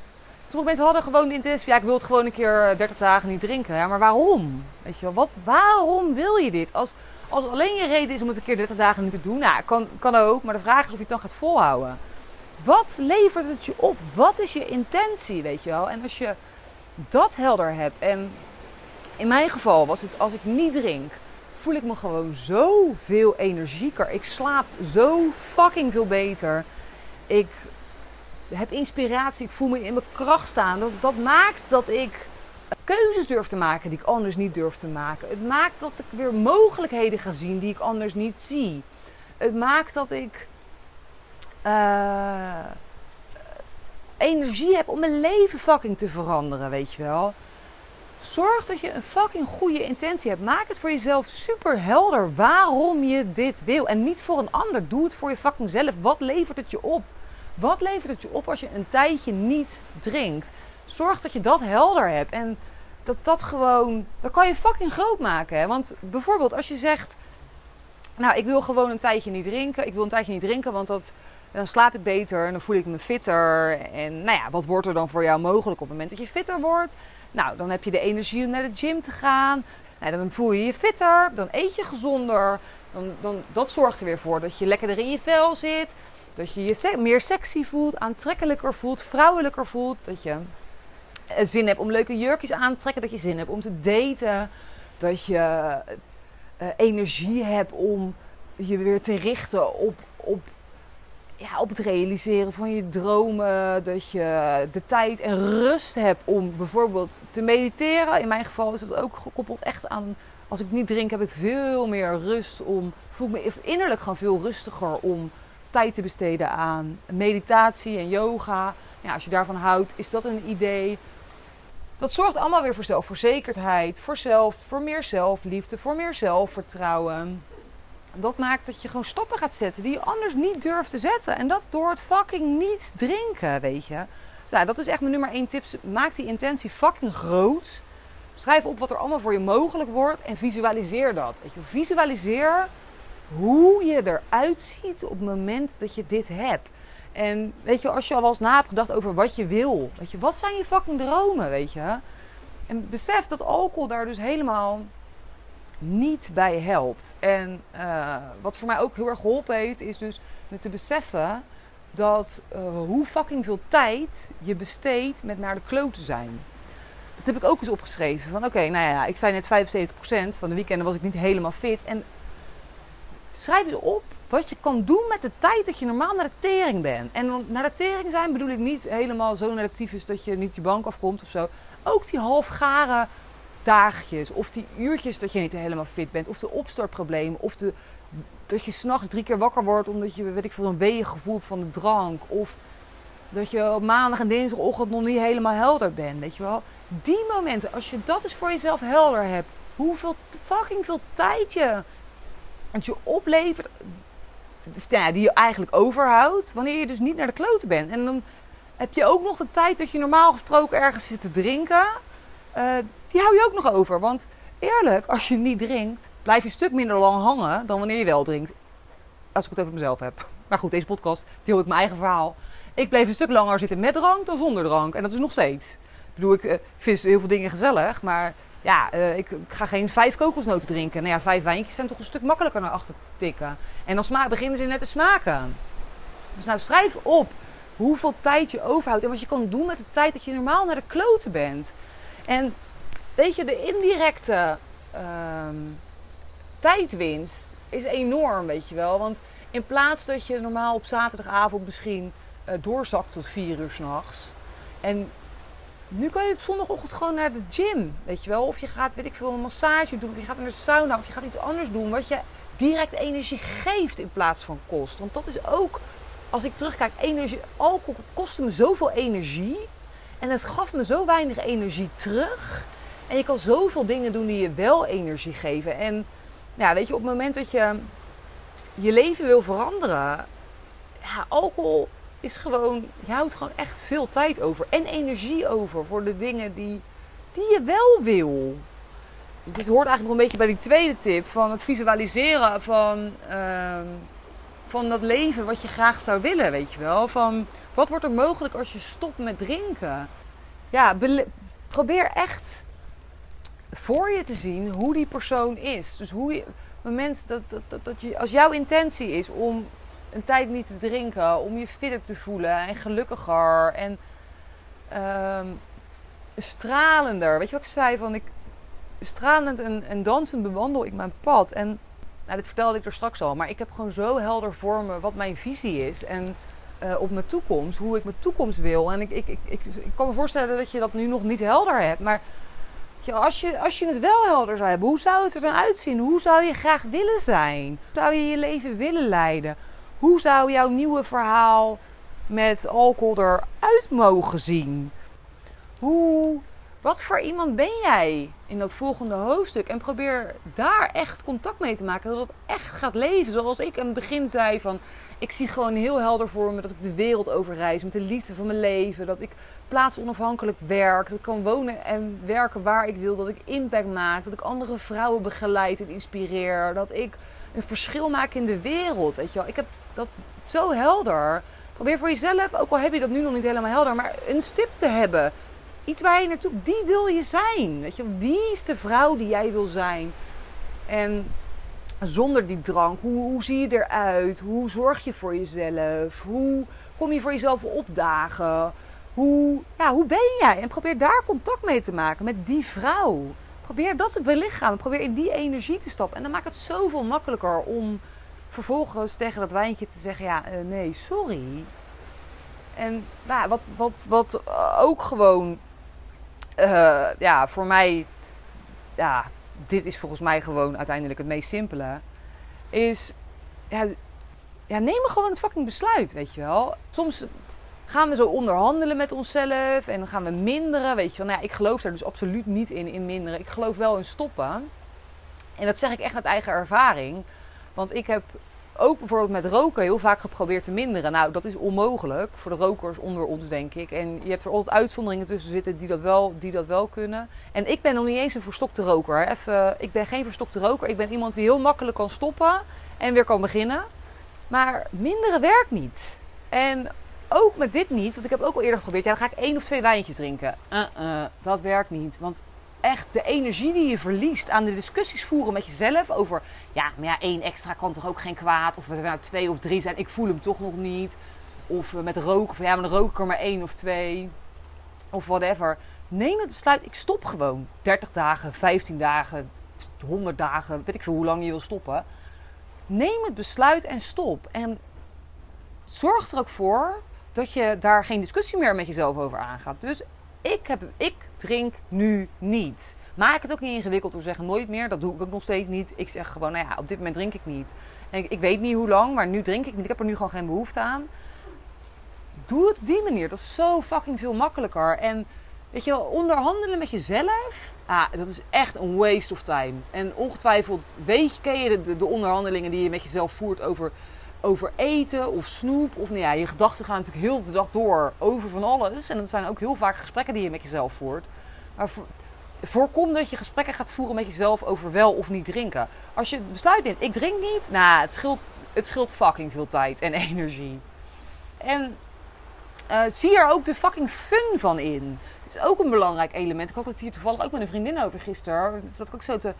Sommige mensen hadden gewoon de intentie, ja, ik wil het gewoon een keer 30 dagen niet drinken. Ja, maar waarom? Weet je wel, wat, waarom wil je dit? Als, als alleen je reden is om het een keer 30 dagen niet te doen, nou, kan, kan ook. Maar de vraag is of je het dan gaat volhouden. Wat levert het je op? Wat is je intentie, weet je wel? En als je dat helder hebt. En in mijn geval was het als ik niet drink, voel ik me gewoon zoveel energieker. Ik slaap zo fucking veel beter. Ik heb inspiratie. Ik voel me in mijn kracht staan. Dat, dat maakt dat ik keuzes durf te maken die ik anders niet durf te maken. Het maakt dat ik weer mogelijkheden ga zien die ik anders niet zie. Het maakt dat ik uh, energie heb om mijn leven fucking te veranderen, weet je wel. Zorg dat je een fucking goede intentie hebt. Maak het voor jezelf super helder waarom je dit wil. En niet voor een ander. Doe het voor je fucking zelf. Wat levert het je op? Wat levert het je op als je een tijdje niet drinkt? Zorg dat je dat helder hebt. En dat dat gewoon. Dat kan je fucking groot maken. Hè? Want bijvoorbeeld als je zegt. Nou, ik wil gewoon een tijdje niet drinken. Ik wil een tijdje niet drinken, want dat, dan slaap ik beter en dan voel ik me fitter. En nou ja, wat wordt er dan voor jou mogelijk op het moment dat je fitter wordt? Nou, dan heb je de energie om naar de gym te gaan. Nou, dan voel je je fitter, dan eet je gezonder. Dan, dan, dat zorgt er weer voor dat je lekkerder in je vel zit. Dat je je meer sexy voelt, aantrekkelijker voelt, vrouwelijker voelt. Dat je eh, zin hebt om leuke jurkjes aan te trekken. Dat je zin hebt om te daten. Dat je uh, energie hebt om je weer te richten op, op, ja, op het realiseren van je dromen. Dat je de tijd en rust hebt om bijvoorbeeld te mediteren. In mijn geval is dat ook gekoppeld echt aan. Als ik niet drink, heb ik veel meer rust om. Voel ik me innerlijk gewoon veel rustiger om tijd te besteden aan meditatie en yoga. Ja, als je daarvan houdt, is dat een idee. Dat zorgt allemaal weer voor zelfverzekerdheid, voor zelf, voor meer zelfliefde, voor meer zelfvertrouwen. Dat maakt dat je gewoon stappen gaat zetten die je anders niet durft te zetten. En dat door het fucking niet drinken, weet je. Dus dat is echt mijn nummer één tip. Maak die intentie fucking groot. Schrijf op wat er allemaal voor je mogelijk wordt en visualiseer dat. Weet je, visualiseer hoe je eruit ziet op het moment dat je dit hebt. En weet je, als je al wel eens na hebt gedacht over wat je wil. Weet je, wat zijn je fucking dromen, weet je? En besef dat alcohol daar dus helemaal niet bij helpt. En uh, wat voor mij ook heel erg geholpen heeft, is dus te beseffen dat uh, hoe fucking veel tijd je besteedt met naar de klote zijn. Dat heb ik ook eens opgeschreven. Van oké, nou ja, ik zei net 75% van de weekenden was ik niet helemaal fit. En schrijf eens op wat je kan doen met de tijd dat je normaal naar de tering bent. En naar de tering zijn bedoel ik niet helemaal zo negatief is dat je niet je bank afkomt of zo. Ook die halfgare dagjes of die uurtjes dat je niet helemaal fit bent. Of de opstartproblemen of de, dat je s'nachts drie keer wakker wordt omdat je weet ik veel een weeën gevoel van de drank. Of dat je op maandag en dinsdagochtend nog niet helemaal helder bent, weet je wel. Die momenten, als je dat eens voor jezelf helder hebt, hoeveel fucking veel tijd je het je oplevert, ja, die je eigenlijk overhoudt, wanneer je dus niet naar de kloten bent. En dan heb je ook nog de tijd dat je normaal gesproken ergens zit te drinken. Uh, die hou je ook nog over. Want eerlijk, als je niet drinkt, blijf je een stuk minder lang hangen dan wanneer je wel drinkt. Als ik het over mezelf heb. Maar goed, deze podcast deel ik mijn eigen verhaal. Ik bleef een stuk langer zitten met drank dan zonder drank. En dat is nog steeds. Ik bedoel, ik, ik vind heel veel dingen gezellig, maar ja, uh, ik, ga geen vijf kokosnoten drinken. Nou ja, vijf wijntjes zijn toch een stuk makkelijker naar achter te tikken. En dan beginnen ze net te smaken. Dus nou, schrijf op hoeveel tijd je overhoudt en wat je kan doen met de tijd dat je normaal naar de kloten bent. En weet je, de indirecte uh, tijdwinst is enorm, weet je wel. Want in plaats dat je normaal op zaterdagavond misschien uh, doorzakt tot vier uur s'nachts. En nu kan je op zondagochtend gewoon naar de gym, weet je wel. Of je gaat, weet ik veel, een massage doen. Of je gaat naar de sauna. Of je gaat iets anders doen. Wat je direct energie geeft in plaats van kost. Want dat is ook, als ik terugkijk, energie. Alcohol kostte me zoveel energie. En het gaf me zo weinig energie terug. En je kan zoveel dingen doen die je wel energie geven. En ja, weet je, op het moment dat je je leven wil veranderen. Ja, alcohol is gewoon, je houdt gewoon echt veel tijd over en energie over voor de dingen die, die je wel wil. Dit hoort eigenlijk nog een beetje bij die tweede tip van het visualiseren van, uh, van dat leven wat je graag zou willen, weet je wel. Van wat wordt er mogelijk als je stopt met drinken? Ja, probeer echt voor je te zien hoe die persoon is. Dus hoe je, moment dat, dat, dat, dat je, als jouw intentie is om een tijd niet te drinken. Om je fitter te voelen en gelukkiger en uh, stralender. Weet je wat ik zei? Van ik, stralend en, en dansend bewandel ik mijn pad. En nou, dit vertelde ik er straks al. Maar ik heb gewoon zo helder voor me wat mijn visie is. En uh, op mijn toekomst. Hoe ik mijn toekomst wil. En ik, ik, ik, ik, ik kan me voorstellen dat je dat nu nog niet helder hebt. Maar als je, als je het wel helder zou hebben, hoe zou het er dan uitzien? Hoe zou je graag willen zijn? Hoe zou je je leven willen leiden? Hoe zou jouw nieuwe verhaal met alcohol eruit mogen zien? Hoe Wat voor iemand ben jij in dat volgende hoofdstuk? En probeer daar echt contact mee te maken. Dat het echt gaat leven. Zoals ik in het begin zei van... Ik zie gewoon heel helder voor me dat ik de wereld overreis. Met de liefde van mijn leven. Dat ik plaatsonafhankelijk werk. Dat ik kan wonen en werken waar ik wil. Dat ik impact maak. Dat ik andere vrouwen begeleid en inspireer. Dat ik een verschil maak in de wereld. Weet je wel. Ik heb dat zo helder. Probeer voor jezelf, ook al heb je dat nu nog niet helemaal helder, maar een stip te hebben iets waar je naartoe. Wie wil je zijn? Weet je, wie is de vrouw die jij wil zijn? En zonder die drank, hoe, hoe zie je eruit? Hoe zorg je voor jezelf? Hoe kom je voor jezelf opdagen? Hoe, ja, hoe ben jij? En probeer daar contact mee te maken met die vrouw. Probeer dat te belichamen. Probeer in die energie te stappen. En dan maakt het zoveel makkelijker om vervolgens tegen dat wijntje te zeggen: Ja, uh, nee, sorry. En nou, wat, wat, wat ook gewoon uh, ja, voor mij, ja, dit is volgens mij gewoon uiteindelijk het meest simpele. Is, ja, ja, neem gewoon het fucking besluit, weet je wel. Soms gaan we zo onderhandelen met onszelf en dan gaan we minderen, weet je wel. Nou ja, ik geloof daar dus absoluut niet in, in minderen. Ik geloof wel in stoppen. En dat zeg ik echt uit eigen ervaring. Want ik heb ook bijvoorbeeld met roken heel vaak geprobeerd te minderen. Nou, dat is onmogelijk voor de rokers onder ons, denk ik. En je hebt er altijd uitzonderingen tussen zitten die dat wel, die dat wel kunnen. En ik ben nog niet eens een verstokte roker. Even, ik ben geen verstokte roker. Ik ben iemand die heel makkelijk kan stoppen en weer kan beginnen. Maar minderen werkt niet. En ook met dit niet, want ik heb ook al eerder geprobeerd. Ja, dan ga ik één of twee wijntjes drinken. Uh -uh, dat werkt niet. Want echt de energie die je verliest aan de discussies voeren met jezelf over, ja, maar ja, één extra kan toch ook geen kwaad? Of we zijn nou twee of drie zijn, ik voel hem toch nog niet. Of met roken, ja, maar dan rook ik er maar één of twee. Of whatever. Neem het besluit, ik stop gewoon. 30 dagen, 15 dagen, 100 dagen, weet ik veel hoe lang je wil stoppen. Neem het besluit en stop. En zorg er ook voor dat je daar geen discussie meer met jezelf over aangaat. Dus ik, heb, ik drink nu niet. Maak het ook niet ingewikkeld door te zeggen nooit meer. Dat doe ik ook nog steeds niet. Ik zeg gewoon, nou ja, op dit moment drink ik niet. En ik, weet niet hoe lang, maar nu drink ik niet. Ik heb er nu gewoon geen behoefte aan. Doe het op die manier. Dat is zo fucking veel makkelijker. En weet je, onderhandelen met jezelf. Ah, dat is echt een waste of time. En ongetwijfeld weet je, ken je de onderhandelingen die je met jezelf voert over over eten of snoep. Of nou ja, je gedachten gaan natuurlijk heel de dag door over van alles. En dat zijn ook heel vaak gesprekken die je met jezelf voert. Maar voorkom dat je gesprekken gaat voeren met jezelf over wel of niet drinken. Als je besluit neemt, ik drink niet, nou, het scheelt, het scheelt fucking veel tijd en (laughs) energie. En uh, zie er ook de fucking fun van in. Het is ook een belangrijk element. Ik had het hier toevallig ook met een vriendin over gisteren. Dat zat ik ook zo te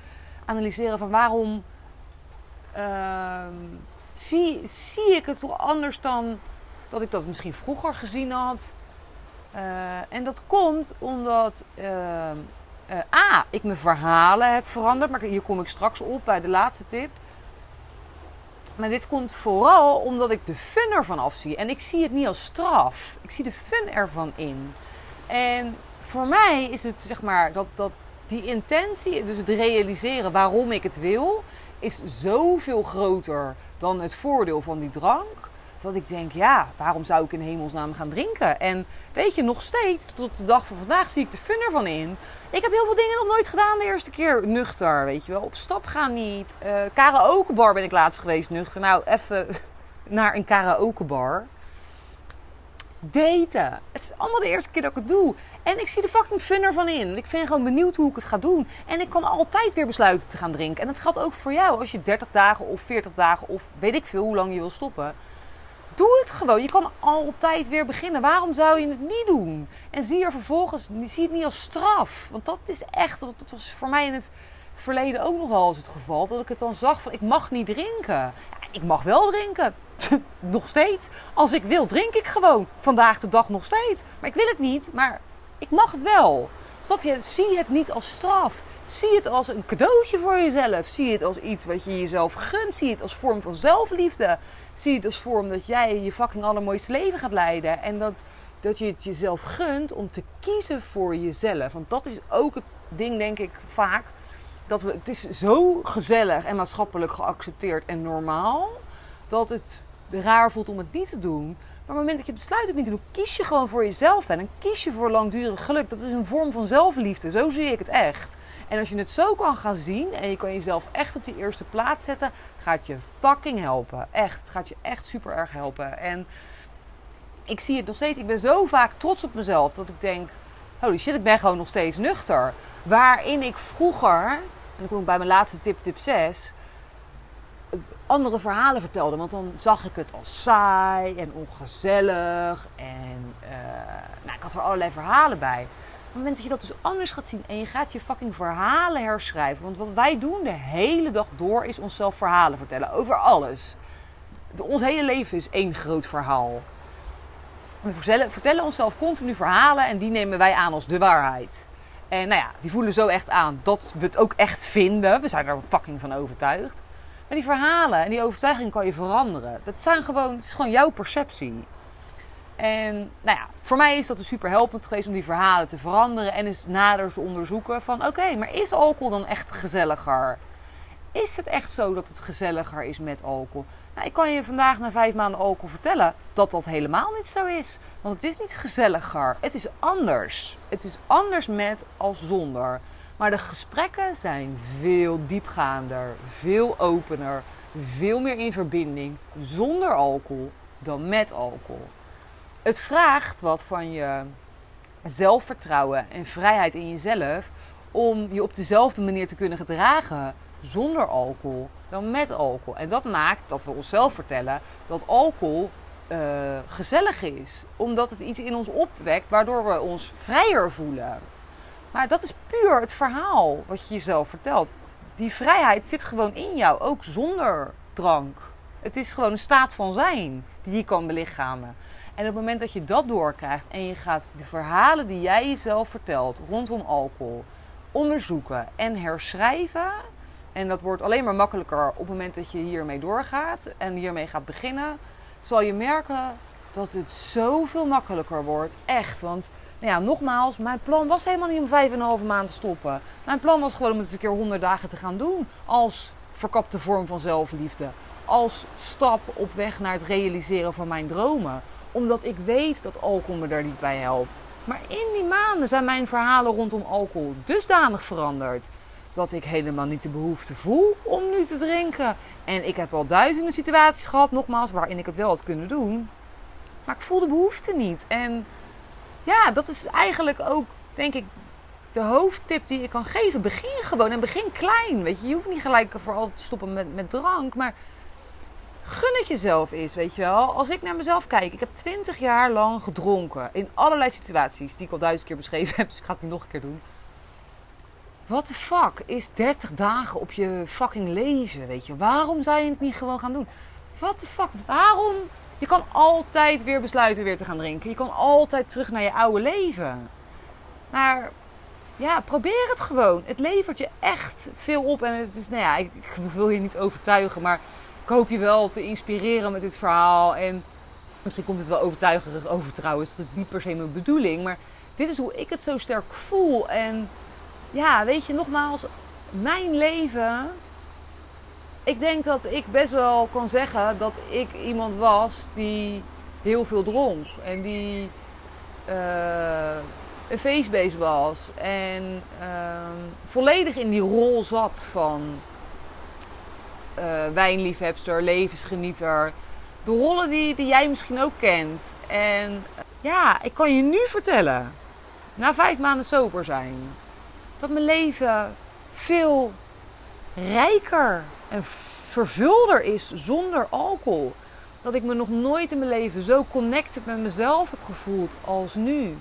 analyseren van waarom... Uh, zie, zie ik het toch anders dan dat ik dat misschien vroeger gezien had. Uh, en dat komt omdat uh, uh, A, ik mijn verhalen heb veranderd. Maar hier kom ik straks op bij de laatste tip. Maar dit komt vooral omdat ik de fun ervan afzie. En ik zie het niet als straf. Ik zie de fun ervan in. En voor mij is het zeg maar dat, dat die intentie, dus het realiseren waarom ik het wil, is zoveel groter dan het voordeel van die drank. Dat ik denk, ja, waarom zou ik in hemelsnaam gaan drinken? En weet je, nog steeds, tot de dag van vandaag zie ik de fun ervan in. Ik heb heel veel dingen nog nooit gedaan de eerste keer nuchter, weet je wel. Op stap gaan niet. Uh, karaokebar ben ik laatst geweest nuchter. Nou, even (laughs) naar een karaokebar daten. Het is allemaal de eerste keer dat ik het doe. En ik zie de fucking fun ervan in. Ik ben gewoon benieuwd hoe ik het ga doen. En ik kan altijd weer besluiten te gaan drinken. En dat geldt ook voor jou. Als je 30 dagen of 40 dagen of weet ik veel hoe lang je wil stoppen. Doe het gewoon. Je kan altijd weer beginnen. Waarom zou je het niet doen? En zie er vervolgens, zie het niet als straf. Want dat is echt, dat was voor mij in het verleden ook nog wel eens het geval. Dat ik het dan zag van, ik mag niet drinken. Ik mag wel drinken. (laughs) nog steeds. Als ik wil, drink ik gewoon. Vandaag de dag nog steeds. Maar ik wil het niet, maar ik mag het wel. Snap je? Zie het niet als straf. Zie het als een cadeautje voor jezelf. Zie het als iets wat je jezelf gunt. Zie het als vorm van zelfliefde. Zie het als vorm dat jij je fucking allermooiste leven gaat leiden. En dat, dat je het jezelf gunt om te kiezen voor jezelf. Want dat is ook het ding, denk ik, vaak. Dat we, het is zo gezellig en maatschappelijk geaccepteerd en normaal. Dat het raar voelt om het niet te doen. Maar op het moment dat je besluit het niet te doen, kies je gewoon voor jezelf en kies je voor langdurig geluk. Dat is een vorm van zelfliefde. Zo zie ik het echt. En als je het zo kan gaan zien en je kan jezelf echt op die eerste plaats zetten, gaat je fucking helpen. Echt. Het gaat je echt super erg helpen. En ik zie het nog steeds. Ik ben zo vaak trots op mezelf dat ik denk: holy shit, ik ben gewoon nog steeds nuchter. Waarin ik vroeger, en dan kom ik bij mijn laatste tip, tip 6 andere verhalen vertelde. Want dan zag ik het als saai en ongezellig. En uh, nou, ik had er allerlei verhalen bij. Op het moment dat je dat dus anders gaat zien en je gaat je fucking verhalen herschrijven. Want wat wij doen de hele dag door is onszelf verhalen vertellen over alles. Ons hele leven is één groot verhaal. We vertellen, vertellen onszelf continu verhalen en die nemen wij aan als de waarheid. En nou ja, die voelen zo echt aan dat we het ook echt vinden. We zijn er fucking van overtuigd. Maar die verhalen en die overtuiging kan je veranderen. Dat zijn gewoon, het is gewoon jouw perceptie. En nou ja, voor mij is dat dus super helpend geweest om die verhalen te veranderen en eens nader te onderzoeken van oké, maar is alcohol dan echt gezelliger? Is het echt zo dat het gezelliger is met alcohol? Nou, ik kan je vandaag na vijf maanden alcohol vertellen dat dat helemaal niet zo is. Want het is niet gezelliger. Het is anders. Het is anders met als zonder. Maar de gesprekken zijn veel diepgaander, veel opener, veel meer in verbinding zonder alcohol dan met alcohol. Het vraagt wat van je zelfvertrouwen en vrijheid in jezelf om je op dezelfde manier te kunnen gedragen zonder alcohol dan met alcohol. En dat maakt dat we onszelf vertellen dat alcohol uh, gezellig is, omdat het iets in ons opwekt waardoor we ons vrijer voelen. Maar dat is puur het verhaal wat je jezelf vertelt. Die vrijheid zit gewoon in jou, ook zonder drank. Het is gewoon een staat van zijn die je kan belichamen. En op het moment dat je dat doorkrijgt en je gaat de verhalen die jij jezelf vertelt rondom alcohol onderzoeken en herschrijven. En dat wordt alleen maar makkelijker op het moment dat je hiermee doorgaat en hiermee gaat beginnen. Zal je merken dat het zoveel makkelijker wordt. Echt. Want nou ja, nogmaals, mijn plan was helemaal niet om vijf en een halve maand te stoppen. Mijn plan was gewoon om het eens een keer 100 dagen te gaan doen. Als verkapte vorm van zelfliefde. Als stap op weg naar het realiseren van mijn dromen. Omdat ik weet dat alcohol me daar niet bij helpt. Maar in die maanden zijn mijn verhalen rondom alcohol dusdanig veranderd. Dat ik helemaal niet de behoefte voel om nu te drinken. En ik heb al duizenden situaties gehad, nogmaals, waarin ik het wel had kunnen doen. Maar ik voel de behoefte niet. En ja, dat is eigenlijk ook, denk ik, de hoofdtip die ik kan geven. Begin gewoon en begin klein. Weet je, je hoeft niet gelijk vooral te stoppen met, met drank, maar gun het jezelf eens, weet je wel. Als ik naar mezelf kijk, ik heb twintig jaar lang gedronken in allerlei situaties die ik al duizend keer beschreven heb, dus ik ga het niet nog een keer doen. What the fuck is 30 dagen op je fucking leven, weet je? Waarom zou je het niet gewoon gaan doen? What the fuck, waarom je kan altijd weer besluiten weer te gaan drinken. Je kan altijd terug naar je oude leven. Maar ja, probeer het gewoon. Het levert je echt veel op. En het is, nou ja, ik, ik wil je niet overtuigen, maar ik hoop je wel te inspireren met dit verhaal. En misschien komt het wel overtuigerig over trouwens. Dat is niet per se mijn bedoeling. Maar dit is hoe ik het zo sterk voel. En ja, weet je, nogmaals, mijn leven ik denk dat ik best wel kan zeggen dat ik iemand was die heel veel dronk. En die uh, een feestbeest was. En ehm, volledig in die rol zat van uh, wijnliefhebster, levensgenieter. De rollen die, die jij misschien ook kent. En ja, ik kan je nu vertellen, na vijf maanden sober zijn, dat mijn leven veel rijker vervulder is zonder alcohol. Dat ik me nog nooit in mijn leven zo connected met mezelf heb gevoeld als nu.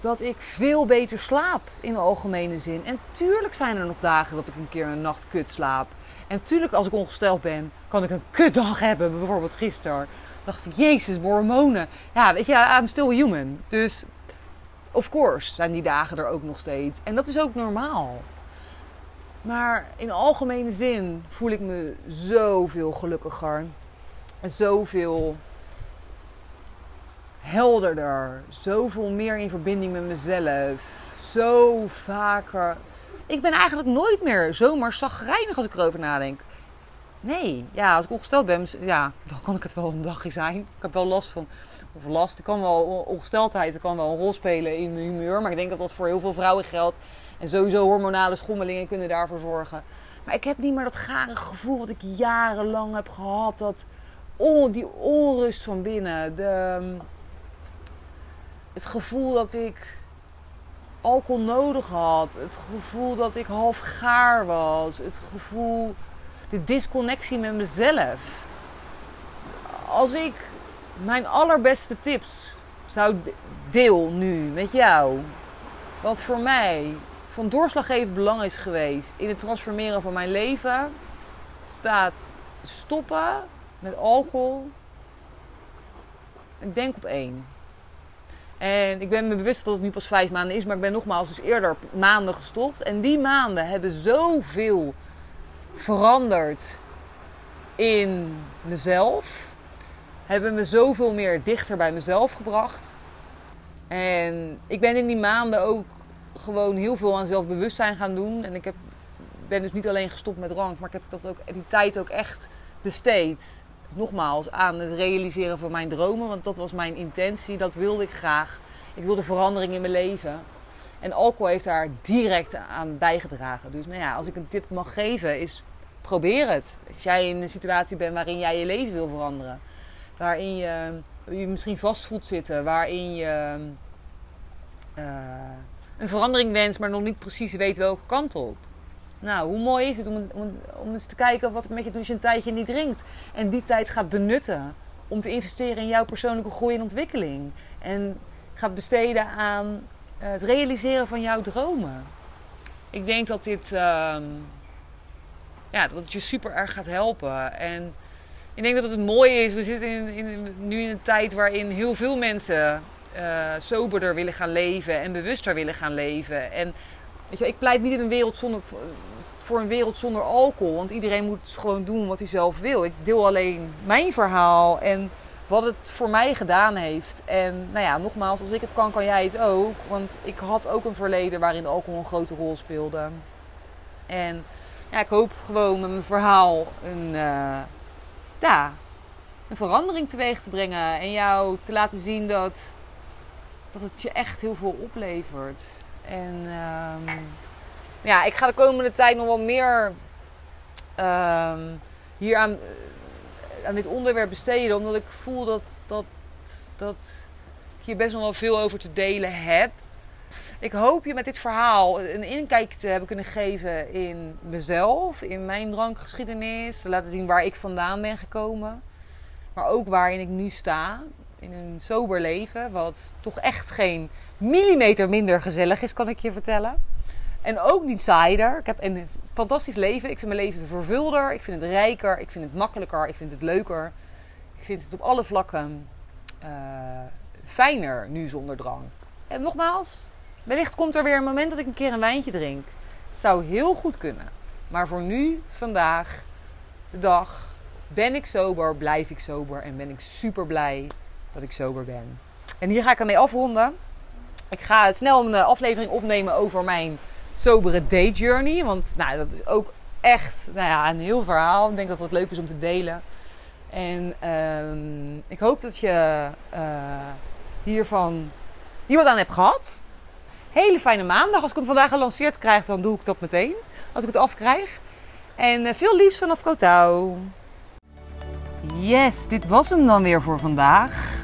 Dat ik veel beter slaap in de algemene zin. En tuurlijk zijn er nog dagen dat ik een keer een nacht kut slaap. En tuurlijk als ik ongesteld ben, kan ik een kutdag hebben. Bijvoorbeeld gisteren dacht ik, jezus, hormonen. Ja, weet je, I'm still human. Dus of course zijn die dagen er ook nog steeds. En dat is ook normaal. Maar in algemene zin voel ik me zoveel gelukkiger. Zoveel helderder. Zoveel meer in verbinding met mezelf. Zo vaker. Ik ben eigenlijk nooit meer zomaar zagrijnig als ik erover nadenk. Nee, ja, als ik ongesteld ben, ja, dan kan ik het wel een dagje zijn. Ik heb wel last van of last. Ik kan wel ongesteldheid, kan wel een rol spelen in mijn humeur. Maar ik denk dat dat voor heel veel vrouwen geldt. En sowieso hormonale schommelingen kunnen daarvoor zorgen. Maar ik heb niet meer dat gare gevoel wat ik jarenlang heb gehad. Dat on, die onrust van binnen. De, het gevoel dat ik alcohol nodig had. Het gevoel dat ik half gaar was. Het gevoel, de disconnectie met mezelf. Als ik mijn allerbeste tips zou deel nu met jou. Wat voor mij van doorslaggevend belang is geweest in het transformeren van mijn leven, staat stoppen met alcohol. Ik denk op één. En ik ben me bewust dat het nu pas vijf maanden is, maar ik ben nogmaals dus eerder maanden gestopt. En die maanden hebben zoveel veranderd in mezelf. Hebben me zoveel meer dichter bij mezelf gebracht. En ik ben in die maanden ook gewoon heel veel aan zelfbewustzijn gaan doen. En ik heb, ben dus niet alleen gestopt met drank, maar ik heb dat ook, die tijd ook echt besteed. Nogmaals, aan het realiseren van mijn dromen. Want dat was mijn intentie. Dat wilde ik graag. Ik wilde verandering in mijn leven. En alcohol heeft daar direct aan bijgedragen. Dus nou ja, als ik een tip mag geven, is probeer het. Als jij in een situatie bent waarin jij je leven wil veranderen. Waarin je je misschien vast voelt zitten. Waarin je uh, een verandering wenst, maar nog niet precies weet welke kant op. Nou, hoe mooi is het om, om, om eens te kijken wat het met je doet als je een tijdje niet drinkt. En die tijd gaat benutten om te investeren in jouw persoonlijke groei en ontwikkeling. En gaat besteden aan het realiseren van jouw dromen. Ik denk dat dit uh, ja, dat het je super erg gaat helpen. En ik denk dat het mooi is. We zitten in, nu in een tijd waarin heel veel mensen uh, soberder willen gaan leven en bewuster willen gaan leven. En weet je, ik pleit niet in een wereld zonder, voor een wereld zonder alcohol. Want iedereen moet gewoon doen wat hij zelf wil. Ik deel alleen mijn verhaal en wat het voor mij gedaan heeft. En nou ja, nogmaals, als ik het kan, kan jij het ook. Want ik had ook een verleden waarin alcohol een grote rol speelde. En ja, ik hoop gewoon met mijn verhaal een, uh, ja, een verandering teweeg te brengen. En jou te laten zien dat dat het je echt heel veel oplevert. En um, ja, ik ga de komende tijd nog wel meer um, hier aan, eh, aan dit onderwerp besteden. Omdat ik voel dat, dat, dat ik hier best nog wel veel over te delen heb. Ik hoop je met dit verhaal een inkijk te hebben kunnen geven in mezelf, in mijn drankgeschiedenis. Te laten zien waar ik vandaan ben gekomen. Maar ook waarin ik nu sta in een sober leven, wat toch echt geen millimeter minder gezellig is, kan ik je vertellen. En ook niet saaier. Ik heb een fantastisch leven. Ik vind mijn leven vervulder. Ik vind het rijker. Ik vind het makkelijker. Ik vind het leuker. Ik vind het op alle vlakken uh, fijner nu zonder drang. En nogmaals, wellicht komt er weer een moment dat ik een keer een wijntje drink. Het zou heel goed kunnen. Maar voor nu, vandaag, de dag, ben ik sober, blijf ik sober en ben ik super blij dat ik sober ben. En hier ga ik ermee afronden. Ik ga snel een eh, aflevering opnemen over mijn sobere day journey. Want nou, dat is ook echt nou ja, een heel verhaal. Ik denk dat het leuk is om te delen. En uh, ik hoop dat je uh, hiervan hier wat aan hebt gehad. Hele fijne maandag. Als ik hem vandaag gelanceerd krijg, dan doe ik dat meteen. Als ik het afkrijg. En uh, veel liefs vanaf Kotau. Yes, dit was hem dan weer voor vandaag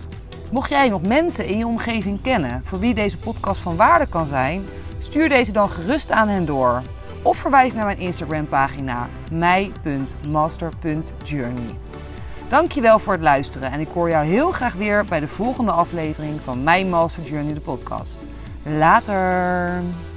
Mocht jij nog mensen in je omgeving kennen voor wie deze podcast van waarde kan zijn, stuur deze dan gerust aan hen door. Of verwijs naar mijn Instagram pagina mij.master.journey. Dankjewel voor het luisteren en ik hoor jou heel graag weer bij de volgende aflevering van My Master Journey de podcast. Later!